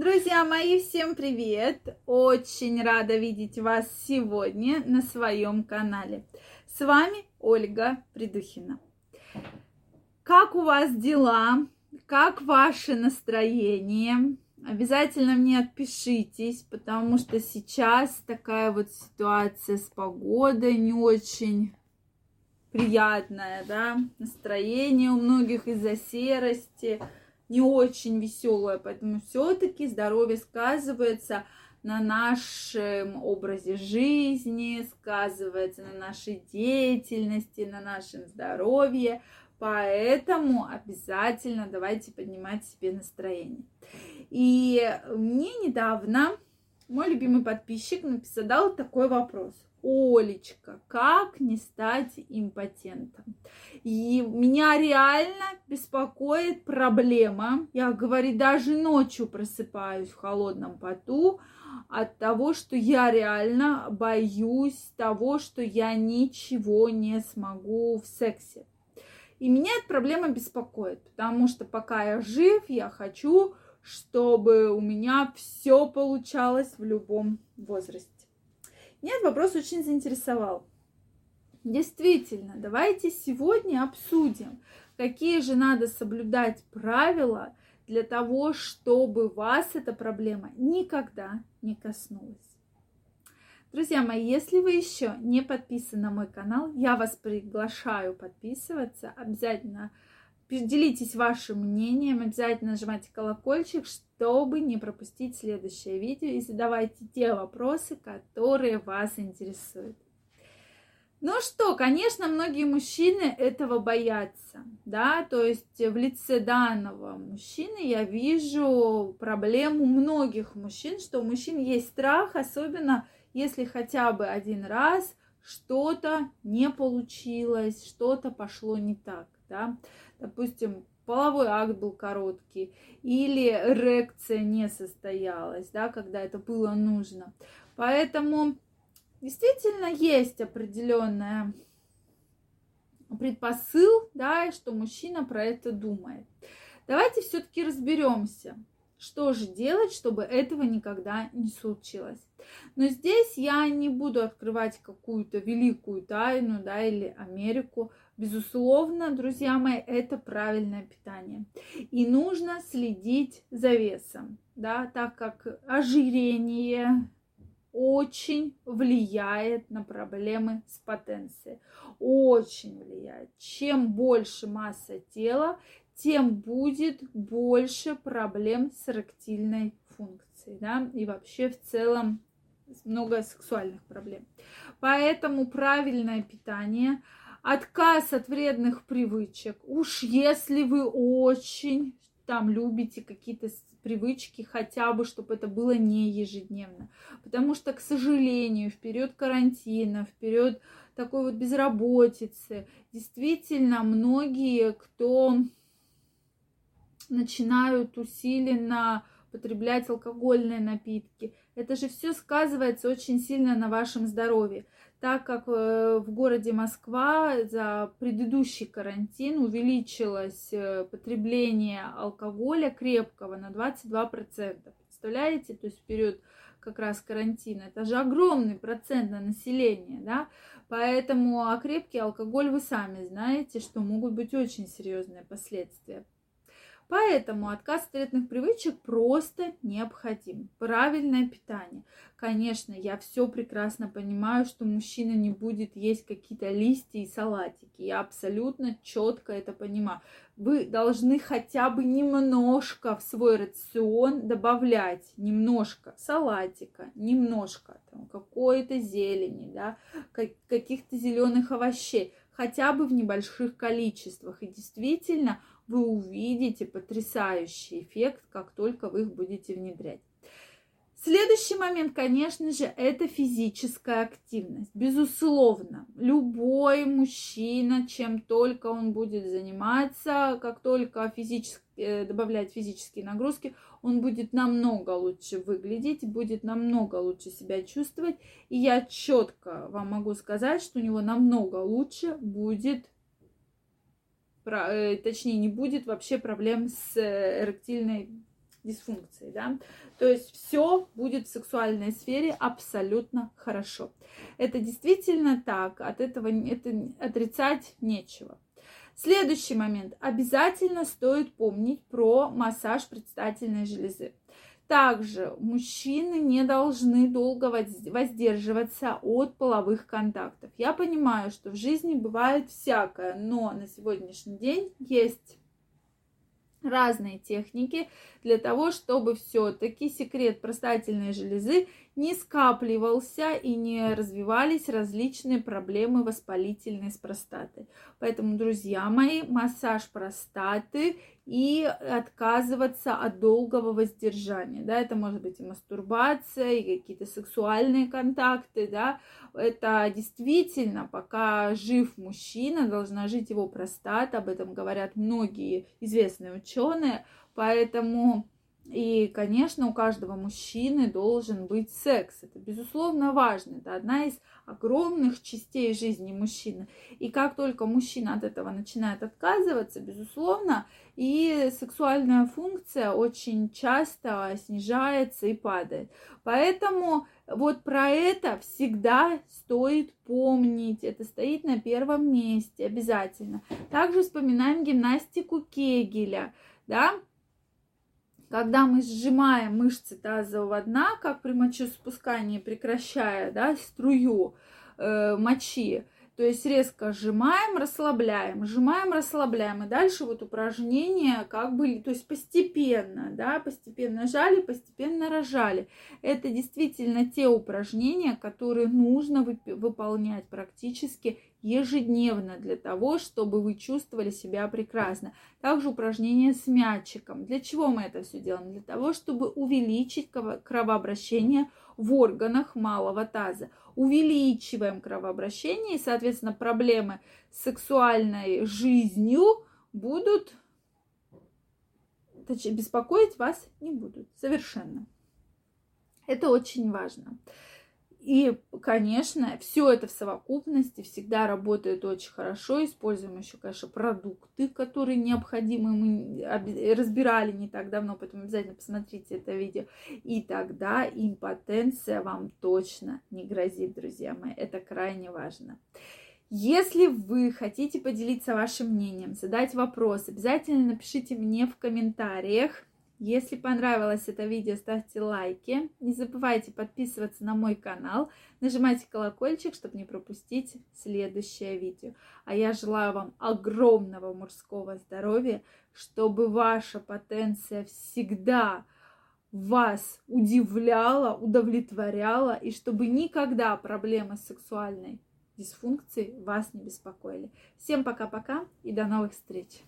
Друзья мои, всем привет! Очень рада видеть вас сегодня на своем канале. С вами Ольга Придухина. Как у вас дела? Как ваше настроение? Обязательно мне отпишитесь, потому что сейчас такая вот ситуация с погодой не очень приятная, да, настроение у многих из-за серости, не очень веселое, поэтому все-таки здоровье сказывается на нашем образе жизни, сказывается на нашей деятельности, на нашем здоровье. Поэтому обязательно давайте поднимать себе настроение. И мне недавно мой любимый подписчик написал, такой вопрос. Олечка, как не стать импотентом? И меня реально беспокоит проблема. Я, говорю, даже ночью просыпаюсь в холодном поту от того, что я реально боюсь того, что я ничего не смогу в сексе. И меня эта проблема беспокоит, потому что пока я жив, я хочу, чтобы у меня все получалось в любом возрасте. Этот вопрос очень заинтересовал. Действительно, давайте сегодня обсудим, какие же надо соблюдать правила для того, чтобы вас эта проблема никогда не коснулась. Друзья мои, если вы еще не подписаны на мой канал, я вас приглашаю подписываться. Обязательно делитесь вашим мнением, обязательно нажимайте колокольчик, чтобы не пропустить следующее видео и задавайте те вопросы, которые вас интересуют. Ну что, конечно, многие мужчины этого боятся, да, то есть в лице данного мужчины я вижу проблему многих мужчин, что у мужчин есть страх, особенно если хотя бы один раз что-то не получилось, что-то пошло не так, да допустим, половой акт был короткий, или эрекция не состоялась, да, когда это было нужно. Поэтому действительно есть определенная предпосыл, да, что мужчина про это думает. Давайте все-таки разберемся, что же делать, чтобы этого никогда не случилось. Но здесь я не буду открывать какую-то великую тайну, да, или Америку. Безусловно, друзья мои, это правильное питание. И нужно следить за весом, да, так как ожирение очень влияет на проблемы с потенцией. Очень влияет. Чем больше масса тела, тем будет больше проблем с эректильной функцией, да, и вообще в целом много сексуальных проблем. Поэтому правильное питание – отказ от вредных привычек. Уж если вы очень там любите какие-то привычки, хотя бы, чтобы это было не ежедневно. Потому что, к сожалению, в период карантина, в период такой вот безработицы, действительно, многие, кто начинают усиленно потреблять алкогольные напитки, это же все сказывается очень сильно на вашем здоровье так как э, в городе Москва за предыдущий карантин увеличилось э, потребление алкоголя крепкого на 22%. Представляете? То есть в период как раз карантина. Это же огромный процент на население, да? Поэтому а крепкий алкоголь вы сами знаете, что могут быть очень серьезные последствия. Поэтому отказ от вредных привычек просто необходим. Правильное питание. Конечно, я все прекрасно понимаю, что мужчина не будет есть какие-то листья и салатики. Я абсолютно четко это понимаю. Вы должны хотя бы немножко в свой рацион добавлять немножко салатика, немножко какой-то зелени, да, каких-то зеленых овощей, хотя бы в небольших количествах. И действительно, вы увидите потрясающий эффект, как только вы их будете внедрять. Следующий момент, конечно же, это физическая активность. Безусловно, любой мужчина, чем только он будет заниматься, как только физически, э, добавлять физические нагрузки, он будет намного лучше выглядеть, будет намного лучше себя чувствовать. И я четко вам могу сказать, что у него намного лучше будет Э, точнее, не будет вообще проблем с э, эректильной дисфункцией, да. То есть все будет в сексуальной сфере абсолютно хорошо. Это действительно так, от этого это отрицать нечего. Следующий момент. Обязательно стоит помнить про массаж предстательной железы. Также мужчины не должны долго воздерживаться от половых контактов. Я понимаю, что в жизни бывает всякое, но на сегодняшний день есть разные техники для того, чтобы все-таки секрет простательной железы не скапливался и не развивались различные проблемы воспалительной с простатой. Поэтому, друзья мои, массаж простаты и отказываться от долгого воздержания. Да, это может быть и мастурбация, и какие-то сексуальные контакты, да. Это действительно, пока жив мужчина, должна жить его простата, об этом говорят многие известные ученые, поэтому и, конечно, у каждого мужчины должен быть секс. Это, безусловно, важно. Это одна из огромных частей жизни мужчины. И как только мужчина от этого начинает отказываться, безусловно, и сексуальная функция очень часто снижается и падает. Поэтому вот про это всегда стоит помнить. Это стоит на первом месте обязательно. Также вспоминаем гимнастику Кегеля. Да, когда мы сжимаем мышцы тазового дна, как при мочеспускании, прекращая да, струю э, мочи, то есть резко сжимаем, расслабляем, сжимаем, расслабляем. И дальше вот упражнение как бы, то есть постепенно, да, постепенно жали, постепенно рожали. Это действительно те упражнения, которые нужно выполнять практически ежедневно для того, чтобы вы чувствовали себя прекрасно. Также упражнения с мячиком. Для чего мы это все делаем? Для того, чтобы увеличить кровообращение в органах малого таза. Увеличиваем кровообращение, и, соответственно, проблемы с сексуальной жизнью будут беспокоить вас не будут совершенно. Это очень важно. И, конечно, все это в совокупности всегда работает очень хорошо. Используем еще, конечно, продукты, которые необходимы. Мы разбирали не так давно, поэтому обязательно посмотрите это видео. И тогда импотенция вам точно не грозит, друзья мои. Это крайне важно. Если вы хотите поделиться вашим мнением, задать вопрос, обязательно напишите мне в комментариях. Если понравилось это видео, ставьте лайки. Не забывайте подписываться на мой канал. Нажимайте колокольчик, чтобы не пропустить следующее видео. А я желаю вам огромного мужского здоровья, чтобы ваша потенция всегда вас удивляла, удовлетворяла, и чтобы никогда проблемы с сексуальной дисфункцией вас не беспокоили. Всем пока-пока и до новых встреч!